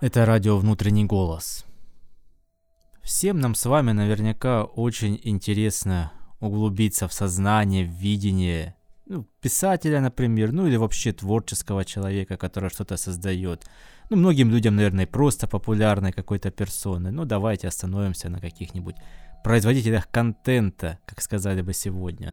Это радио «Внутренний голос». Всем нам с вами наверняка очень интересно углубиться в сознание, в видение ну, писателя, например, ну или вообще творческого человека, который что-то создает. Ну, многим людям, наверное, просто популярной какой-то персоны. Ну, давайте остановимся на каких-нибудь производителях контента, как сказали бы сегодня.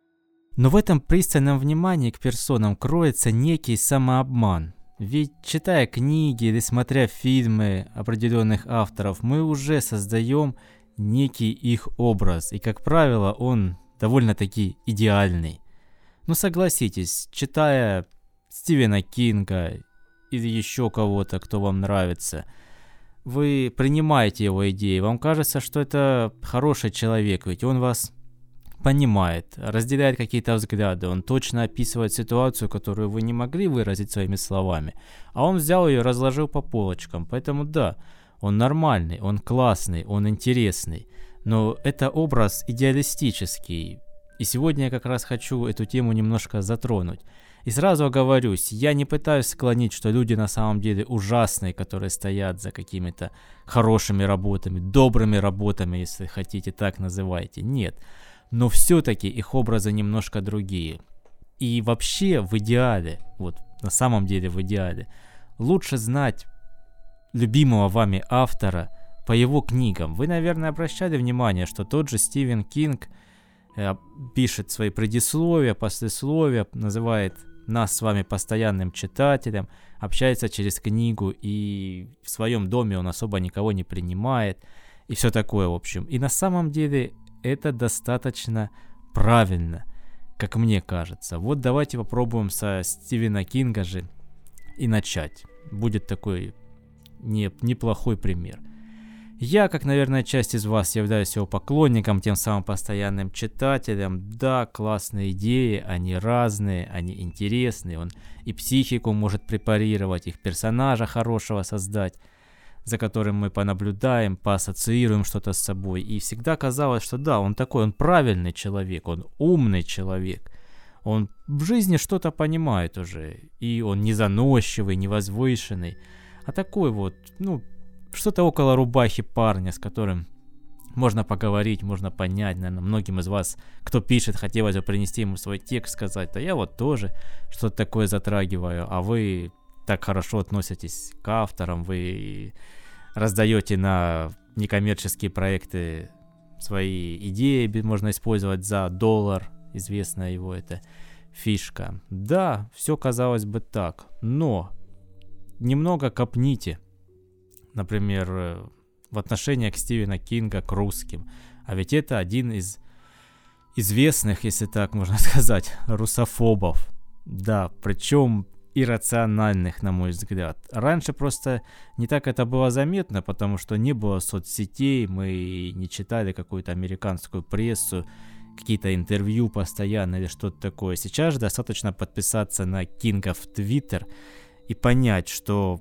Но в этом пристальном внимании к персонам кроется некий самообман. Ведь читая книги или смотря фильмы определенных авторов, мы уже создаем некий их образ, и, как правило, он довольно-таки идеальный. Ну согласитесь, читая Стивена Кинга или еще кого-то, кто вам нравится, вы принимаете его идеи, вам кажется, что это хороший человек, ведь он вас понимает, разделяет какие-то взгляды, он точно описывает ситуацию, которую вы не могли выразить своими словами, а он взял ее разложил по полочкам, поэтому да, он нормальный, он классный, он интересный, но это образ идеалистический, и сегодня я как раз хочу эту тему немножко затронуть. И сразу оговорюсь, я не пытаюсь склонить, что люди на самом деле ужасные, которые стоят за какими-то хорошими работами, добрыми работами, если хотите так называйте. Нет но все-таки их образы немножко другие. И вообще в идеале, вот на самом деле в идеале, лучше знать любимого вами автора по его книгам. Вы, наверное, обращали внимание, что тот же Стивен Кинг э, пишет свои предисловия, послесловия, называет нас с вами постоянным читателем, общается через книгу и в своем доме он особо никого не принимает и все такое, в общем. И на самом деле это достаточно правильно, как мне кажется. Вот давайте попробуем со Стивена Кинга же и начать. Будет такой не, неплохой пример. Я, как, наверное, часть из вас являюсь его поклонником, тем самым постоянным читателем. Да, классные идеи, они разные, они интересные. Он и психику может препарировать, их персонажа хорошего создать за которым мы понаблюдаем, поассоциируем что-то с собой. И всегда казалось, что да, он такой, он правильный человек, он умный человек. Он в жизни что-то понимает уже. И он не заносчивый, не возвышенный, а такой вот, ну, что-то около рубахи парня, с которым можно поговорить, можно понять, наверное, многим из вас, кто пишет, хотелось бы принести ему свой текст, сказать, да я вот тоже что-то такое затрагиваю, а вы так хорошо относитесь к авторам, вы раздаете на некоммерческие проекты свои идеи, можно использовать за доллар, известная его эта фишка. Да, все казалось бы так, но немного копните, например, э, в отношении к Стивена Кинга к русским. А ведь это один из известных, если так можно сказать, русофобов. Да, причем иррациональных, на мой взгляд. Раньше просто не так это было заметно, потому что не было соцсетей, мы не читали какую-то американскую прессу, какие-то интервью постоянно или что-то такое. Сейчас же достаточно подписаться на Кинга в Твиттер и понять, что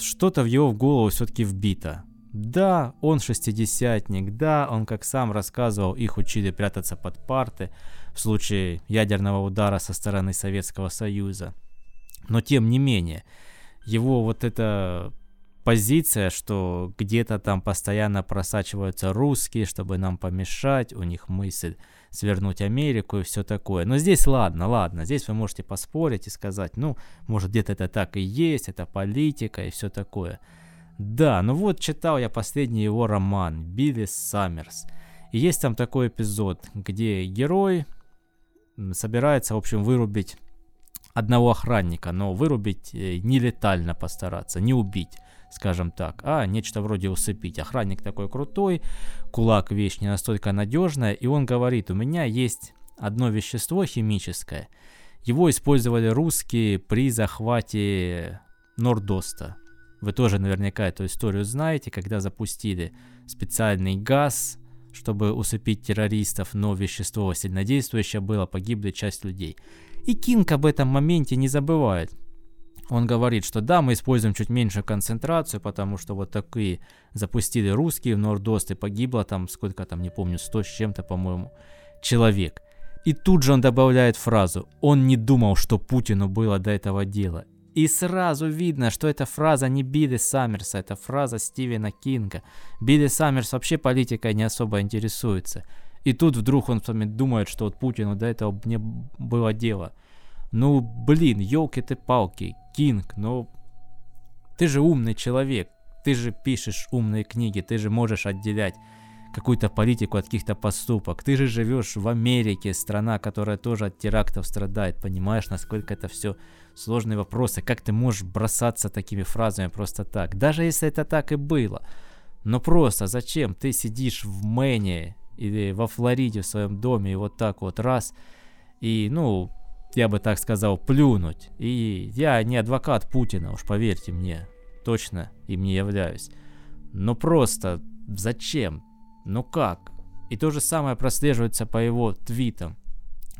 что-то в его голову все-таки вбито. Да, он шестидесятник, да, он, как сам рассказывал, их учили прятаться под парты в случае ядерного удара со стороны Советского Союза. Но тем не менее, его вот эта позиция, что где-то там постоянно просачиваются русские, чтобы нам помешать, у них мысль свернуть Америку и все такое. Но здесь ладно, ладно, здесь вы можете поспорить и сказать, ну, может где-то это так и есть, это политика и все такое. Да, ну вот читал я последний его роман «Билли Саммерс». И есть там такой эпизод, где герой собирается, в общем, вырубить одного охранника, но вырубить э, не летально постараться, не убить, скажем так, а нечто вроде усыпить. Охранник такой крутой, кулак вещь не настолько надежная, и он говорит, у меня есть одно вещество химическое, его использовали русские при захвате Нордоста. Вы тоже наверняка эту историю знаете, когда запустили специальный газ, чтобы усыпить террористов, но вещество сильнодействующее было, погибли часть людей. И Кинг об этом моменте не забывает. Он говорит, что да, мы используем чуть меньше концентрацию, потому что вот такие запустили русские в Нордост и погибло там, сколько там, не помню, 100 с чем-то, по-моему, человек. И тут же он добавляет фразу «Он не думал, что Путину было до этого дела». И сразу видно, что эта фраза не Билли Саммерса, это фраза Стивена Кинга. Билли Саммерс вообще политикой не особо интересуется. И тут вдруг он думает, что вот Путину до этого не было дело. Ну, блин, елки ты палки Кинг, ну... Ты же умный человек, ты же пишешь умные книги, ты же можешь отделять какую-то политику от каких-то поступок. Ты же живешь в Америке, страна, которая тоже от терактов страдает. Понимаешь, насколько это все сложные вопросы. Как ты можешь бросаться такими фразами просто так? Даже если это так и было. Но просто зачем ты сидишь в Мэне или во Флориде в своем доме и вот так вот раз и, ну, я бы так сказал, плюнуть. И я не адвокат Путина, уж поверьте мне, точно им не являюсь. Но просто зачем? Ну как? И то же самое прослеживается по его твитам.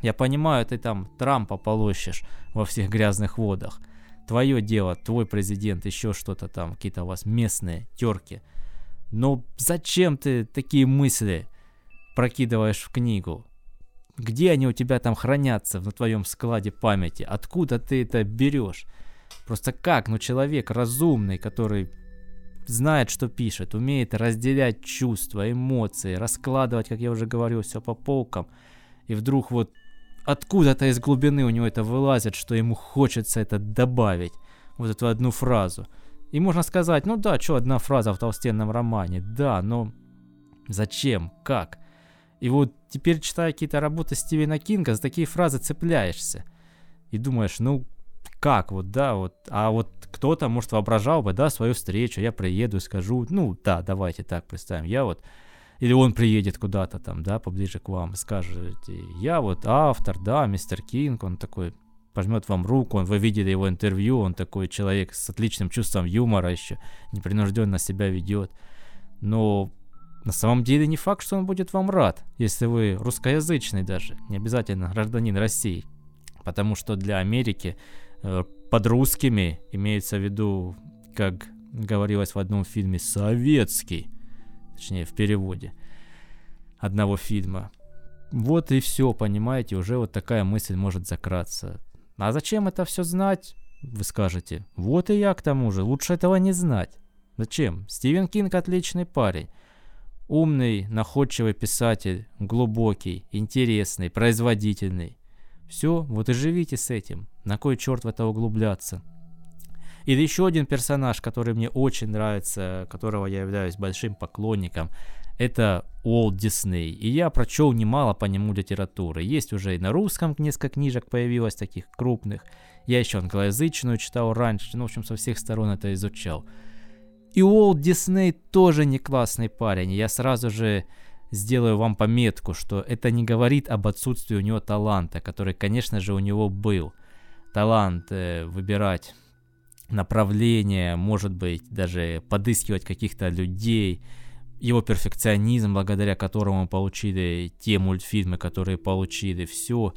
Я понимаю, ты там Трампа полощешь во всех грязных водах. Твое дело, твой президент, еще что-то там, какие-то у вас местные терки. Но зачем ты такие мысли прокидываешь в книгу? Где они у тебя там хранятся на твоем складе памяти? Откуда ты это берешь? Просто как? Ну человек разумный, который знает, что пишет, умеет разделять чувства, эмоции, раскладывать, как я уже говорил, все по полкам. И вдруг вот откуда-то из глубины у него это вылазит, что ему хочется это добавить, вот эту одну фразу. И можно сказать, ну да, что одна фраза в толстенном романе, да, но зачем, как? И вот теперь, читая какие-то работы Стивена Кинга, за такие фразы цепляешься. И думаешь, ну как вот, да, вот, а вот кто-то, может, воображал бы, да, свою встречу, я приеду и скажу, ну, да, давайте так представим, я вот, или он приедет куда-то там, да, поближе к вам, скажет, я вот автор, да, мистер Кинг, он такой пожмет вам руку, он, вы видели его интервью, он такой человек с отличным чувством юмора еще, непринужденно себя ведет, но на самом деле не факт, что он будет вам рад, если вы русскоязычный даже, не обязательно гражданин России, потому что для Америки Э, под русскими имеется в виду, как говорилось в одном фильме, советский, точнее в переводе одного фильма. Вот и все, понимаете, уже вот такая мысль может закраться. А зачем это все знать? Вы скажете. Вот и я к тому же, лучше этого не знать. Зачем? Стивен Кинг отличный парень. Умный, находчивый писатель, глубокий, интересный, производительный. Все, вот и живите с этим. На кой черт в это углубляться? Или еще один персонаж, который мне очень нравится, которого я являюсь большим поклонником, это Уолт Дисней. И я прочел немало по нему литературы. Есть уже и на русском несколько книжек появилось, таких крупных. Я еще англоязычную читал раньше, ну, в общем, со всех сторон это изучал. И Уолт Дисней тоже не классный парень. Я сразу же сделаю вам пометку, что это не говорит об отсутствии у него таланта, который, конечно же, у него был. Талант э, выбирать направление, может быть, даже подыскивать каких-то людей, его перфекционизм, благодаря которому получили те мультфильмы, которые получили, все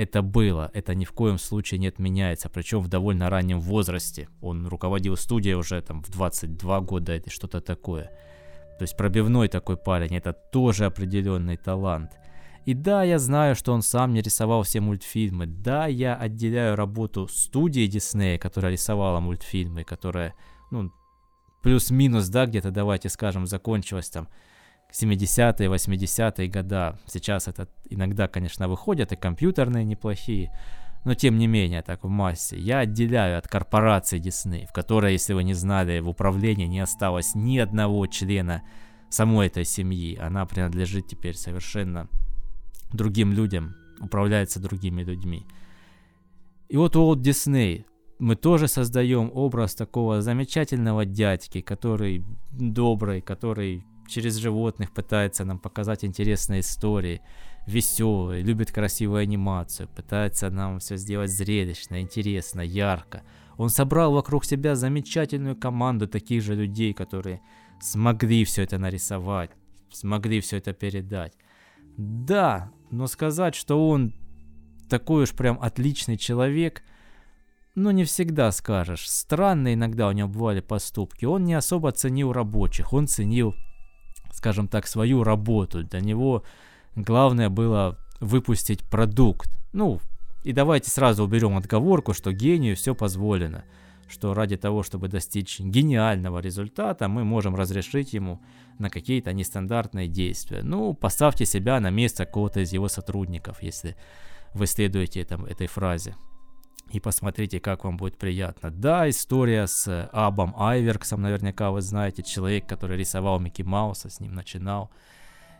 это было, это ни в коем случае не отменяется, причем в довольно раннем возрасте. Он руководил студией уже там в 22 года, это что-то такое. То есть пробивной такой парень, это тоже определенный талант. И да, я знаю, что он сам не рисовал все мультфильмы. Да, я отделяю работу студии Диснея, которая рисовала мультфильмы, которая, ну, плюс-минус, да, где-то, давайте скажем, закончилась там 70-е, 80-е года. Сейчас это иногда, конечно, выходят и компьютерные неплохие но тем не менее, так в массе, я отделяю от корпорации Disney, в которой, если вы не знали, в управлении не осталось ни одного члена самой этой семьи. Она принадлежит теперь совершенно другим людям, управляется другими людьми. И вот у Walt Disney мы тоже создаем образ такого замечательного дядьки, который добрый, который через животных пытается нам показать интересные истории – веселый, любит красивую анимацию, пытается нам все сделать зрелищно, интересно, ярко. Он собрал вокруг себя замечательную команду таких же людей, которые смогли все это нарисовать, смогли все это передать. Да, но сказать, что он такой уж прям отличный человек, ну не всегда скажешь. Странно иногда у него бывали поступки. Он не особо ценил рабочих, он ценил, скажем так, свою работу. Для него Главное было выпустить продукт. Ну, И давайте сразу уберем отговорку, что гению все позволено, что ради того, чтобы достичь гениального результата, мы можем разрешить ему на какие-то нестандартные действия. Ну, поставьте себя на место кого-то из его сотрудников, если вы следуете там, этой фразе. И посмотрите, как вам будет приятно. Да, история с Абом Айверксом, наверняка вы знаете, человек, который рисовал Микки Мауса, с ним начинал.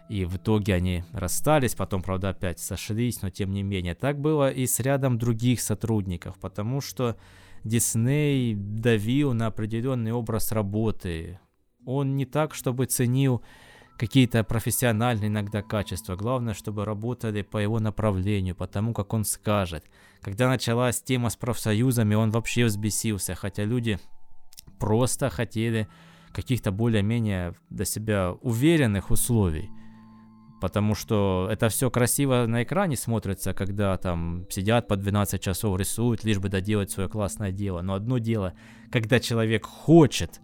И в итоге они расстались, потом, правда, опять сошлись, но тем не менее. Так было и с рядом других сотрудников, потому что Дисней давил на определенный образ работы. Он не так, чтобы ценил какие-то профессиональные иногда качества. Главное, чтобы работали по его направлению, по тому, как он скажет. Когда началась тема с профсоюзами, он вообще взбесился, хотя люди просто хотели каких-то более-менее для себя уверенных условий потому что это все красиво на экране смотрится, когда там сидят по 12 часов, рисуют, лишь бы доделать свое классное дело. Но одно дело, когда человек хочет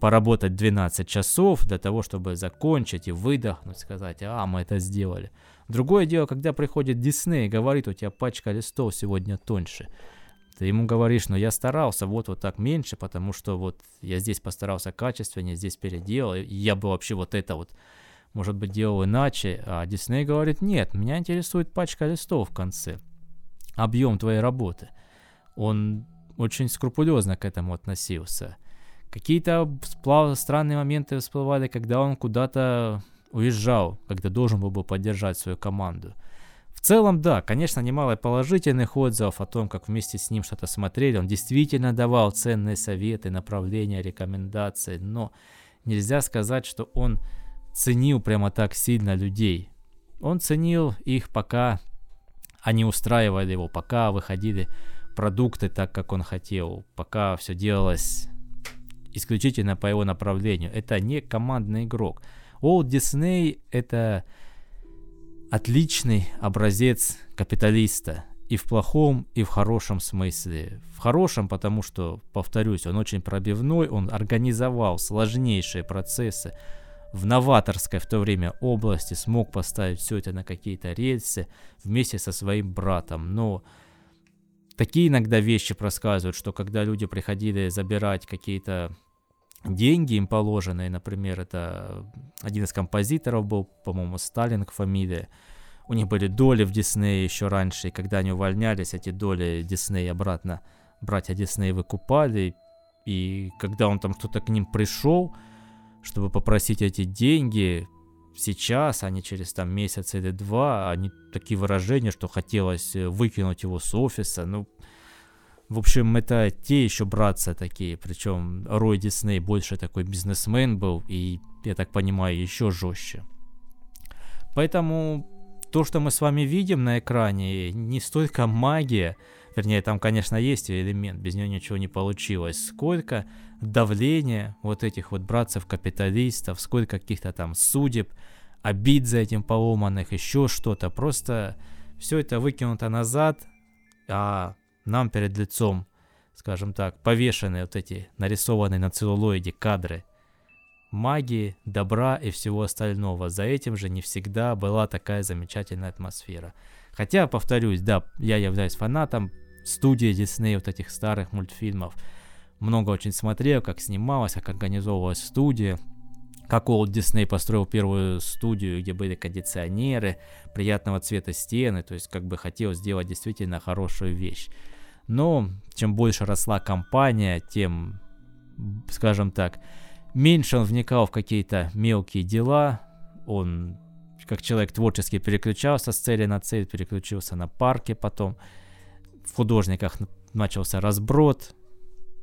поработать 12 часов для того, чтобы закончить и выдохнуть, сказать, а, мы это сделали. Другое дело, когда приходит Дисней и говорит, у тебя пачка листов сегодня тоньше. Ты ему говоришь, ну я старался, вот вот так меньше, потому что вот я здесь постарался качественнее, здесь переделал, и я бы вообще вот это вот может быть, делал иначе, а Дисней говорит, нет, меня интересует пачка листов в конце, объем твоей работы. Он очень скрупулезно к этому относился. Какие-то странные моменты всплывали, когда он куда-то уезжал, когда должен был бы поддержать свою команду. В целом, да, конечно, немало положительных отзывов о том, как вместе с ним что-то смотрели. Он действительно давал ценные советы, направления, рекомендации, но нельзя сказать, что он ценил прямо так сильно людей. Он ценил их, пока они устраивали его, пока выходили продукты так, как он хотел, пока все делалось исключительно по его направлению. Это не командный игрок. Уолт Дисней это отличный образец капиталиста. И в плохом, и в хорошем смысле. В хорошем, потому что, повторюсь, он очень пробивной, он организовал сложнейшие процессы, в новаторской в то время области смог поставить все это на какие-то рельсы вместе со своим братом. Но такие иногда вещи просказывают, что когда люди приходили забирать какие-то деньги им положенные, например, это один из композиторов был, по-моему, Сталинг фамилия, у них были доли в Диснее еще раньше, и когда они увольнялись, эти доли Дисней обратно братья Дисней выкупали, и когда он там кто-то к ним пришел, чтобы попросить эти деньги сейчас, а не через там месяц или два, они такие выражения, что хотелось э, выкинуть его с офиса, ну, в общем, это те еще братцы такие, причем Рой Дисней больше такой бизнесмен был, и, я так понимаю, еще жестче. Поэтому то, что мы с вами видим на экране, не столько магия, вернее, там, конечно, есть элемент, без нее ничего не получилось, сколько давление вот этих вот братцев-капиталистов, сколько каких-то там судеб, обид за этим поломанных, еще что-то. Просто все это выкинуто назад, а нам перед лицом, скажем так, повешены вот эти нарисованные на целлулоиде кадры магии, добра и всего остального. За этим же не всегда была такая замечательная атмосфера. Хотя, повторюсь, да, я являюсь фанатом студии Дисней, вот этих старых мультфильмов – много очень смотрел, как снималось, как организовывалась студия, как Уолт Дисней построил первую студию, где были кондиционеры, приятного цвета стены, то есть как бы хотел сделать действительно хорошую вещь. Но чем больше росла компания, тем, скажем так, меньше он вникал в какие-то мелкие дела, он как человек творчески переключался с цели на цель, переключился на парке потом, в художниках начался разброд,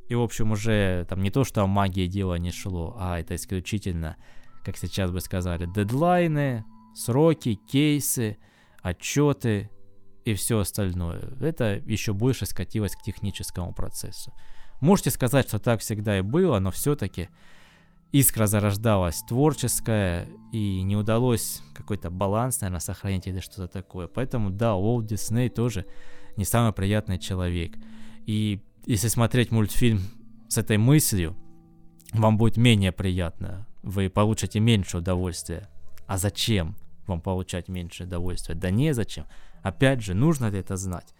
и, в общем, уже там не то, что о магии дело не шло, а это исключительно, как сейчас бы сказали, дедлайны, сроки, кейсы, отчеты и все остальное. Это еще больше скатилось к техническому процессу. Можете сказать, что так всегда и было, но все-таки искра зарождалась творческая, и не удалось какой-то баланс, наверное, сохранить или что-то такое. Поэтому, да, Уолт Дисней тоже не самый приятный человек. И если смотреть мультфильм с этой мыслью, вам будет менее приятно, вы получите меньше удовольствия. А зачем вам получать меньше удовольствия? Да не зачем. Опять же, нужно ли это знать?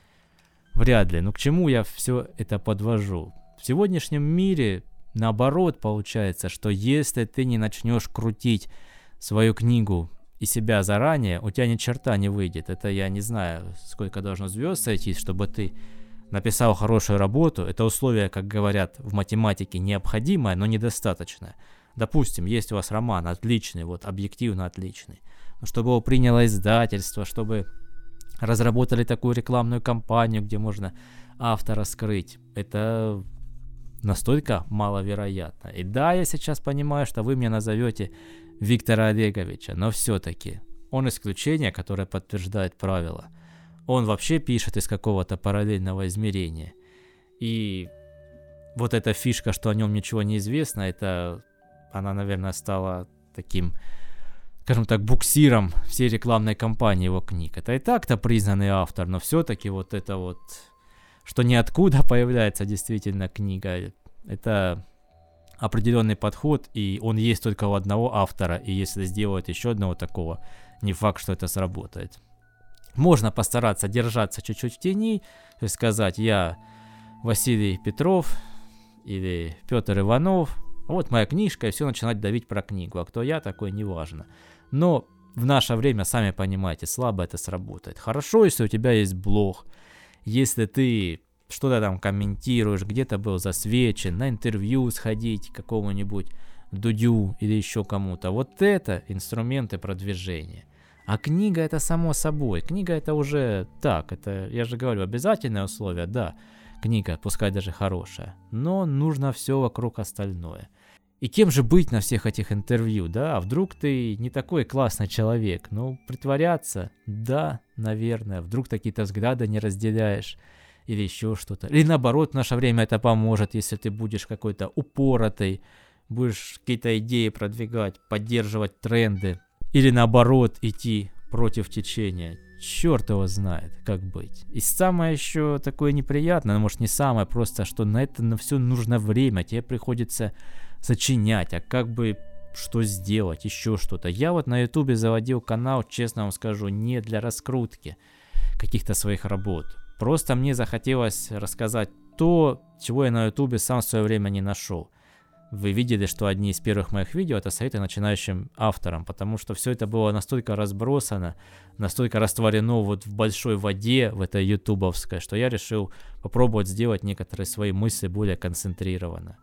Вряд ли. Но к чему я все это подвожу? В сегодняшнем мире наоборот получается, что если ты не начнешь крутить свою книгу и себя заранее, у тебя ни черта не выйдет. Это я не знаю, сколько должно звезд сойти, чтобы ты написал хорошую работу. Это условие, как говорят в математике, необходимое, но недостаточное. Допустим, есть у вас роман отличный, вот объективно отличный. Но чтобы его приняло издательство, чтобы разработали такую рекламную кампанию, где можно автора скрыть, это настолько маловероятно. И да, я сейчас понимаю, что вы мне назовете Виктора Олеговича, но все-таки он исключение, которое подтверждает правило. Он вообще пишет из какого-то параллельного измерения. И вот эта фишка, что о нем ничего не известно, это она, наверное, стала таким, скажем так, буксиром всей рекламной кампании его книг. Это и так-то признанный автор, но все-таки вот это вот, что ниоткуда появляется действительно книга, это определенный подход, и он есть только у одного автора, и если сделают еще одного такого, не факт, что это сработает. Можно постараться держаться чуть-чуть в тени, то есть сказать, я Василий Петров или Петр Иванов, вот моя книжка, и все начинать давить про книгу, а кто я такой, неважно. Но в наше время, сами понимаете, слабо это сработает. Хорошо, если у тебя есть блог, если ты что-то там комментируешь, где-то был засвечен, на интервью сходить какому-нибудь Дудю или еще кому-то. Вот это инструменты продвижения. А книга это само собой. Книга это уже так, это, я же говорю, обязательное условие, да. Книга, пускай даже хорошая. Но нужно все вокруг остальное. И кем же быть на всех этих интервью, да? А вдруг ты не такой классный человек? Ну, притворяться? Да, наверное. Вдруг какие-то взгляды не разделяешь или еще что-то. Или наоборот, в наше время это поможет, если ты будешь какой-то упоротый, будешь какие-то идеи продвигать, поддерживать тренды. Или наоборот, идти против течения. Черт его знает, как быть. И самое еще такое неприятное, может не самое, просто что на это на все нужно время. Тебе приходится сочинять, а как бы что сделать, еще что-то. Я вот на ютубе заводил канал, честно вам скажу, не для раскрутки каких-то своих работ. Просто мне захотелось рассказать то, чего я на ютубе сам в свое время не нашел. Вы видели, что одни из первых моих видео это советы начинающим авторам, потому что все это было настолько разбросано, настолько растворено вот в большой воде, в этой ютубовской, что я решил попробовать сделать некоторые свои мысли более концентрированно.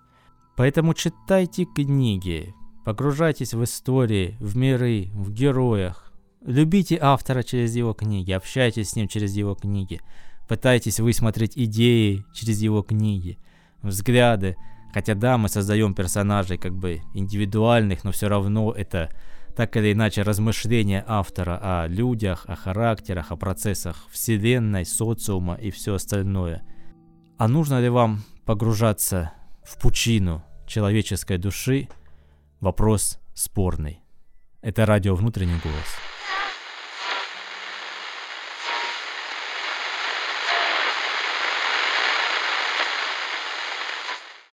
Поэтому читайте книги, погружайтесь в истории, в миры, в героях. Любите автора через его книги, общайтесь с ним через его книги. Пытайтесь высмотреть идеи через его книги, взгляды. Хотя да, мы создаем персонажей как бы индивидуальных, но все равно это так или иначе размышления автора о людях, о характерах, о процессах вселенной, социума и все остальное. А нужно ли вам погружаться в пучину человеческой души? Вопрос спорный. Это радио «Внутренний голос».